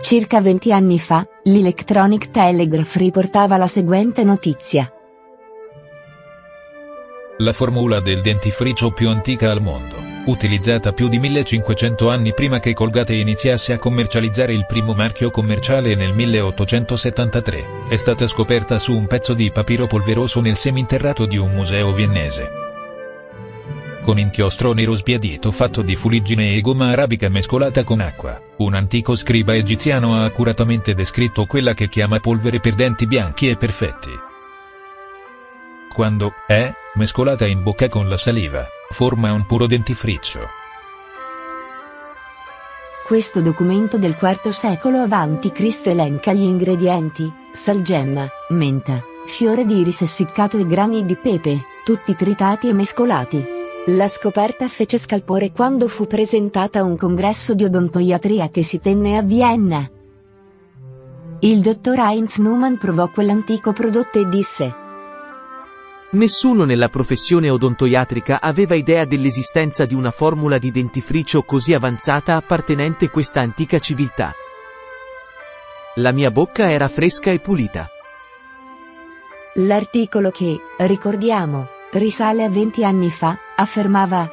Circa 20 anni fa, l'Electronic Telegraph riportava la seguente notizia. La formula del dentifricio più antica al mondo, utilizzata più di 1500 anni prima che Colgate iniziasse a commercializzare il primo marchio commerciale nel 1873, è stata scoperta su un pezzo di papiro polveroso nel seminterrato di un museo viennese. Con inchiostro nero sbiadito fatto di fuliggine e gomma arabica mescolata con acqua, un antico scriba egiziano ha accuratamente descritto quella che chiama polvere per denti bianchi e perfetti. Quando è mescolata in bocca con la saliva, forma un puro dentifricio. Questo documento del IV secolo a.C. elenca gli ingredienti, salgemma, menta, fiore di iris essiccato e grani di pepe, tutti tritati e mescolati. La scoperta fece scalpore quando fu presentata a un congresso di odontoiatria che si tenne a Vienna. Il dottor Heinz Neumann provò quell'antico prodotto e disse, Nessuno nella professione odontoiatrica aveva idea dell'esistenza di una formula di dentifricio così avanzata appartenente a questa antica civiltà. La mia bocca era fresca e pulita. L'articolo che, ricordiamo, risale a 20 anni fa, affermava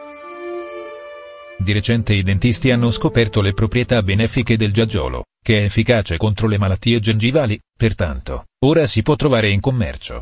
Di recente i dentisti hanno scoperto le proprietà benefiche del giaggiolo, che è efficace contro le malattie gengivali, pertanto, ora si può trovare in commercio.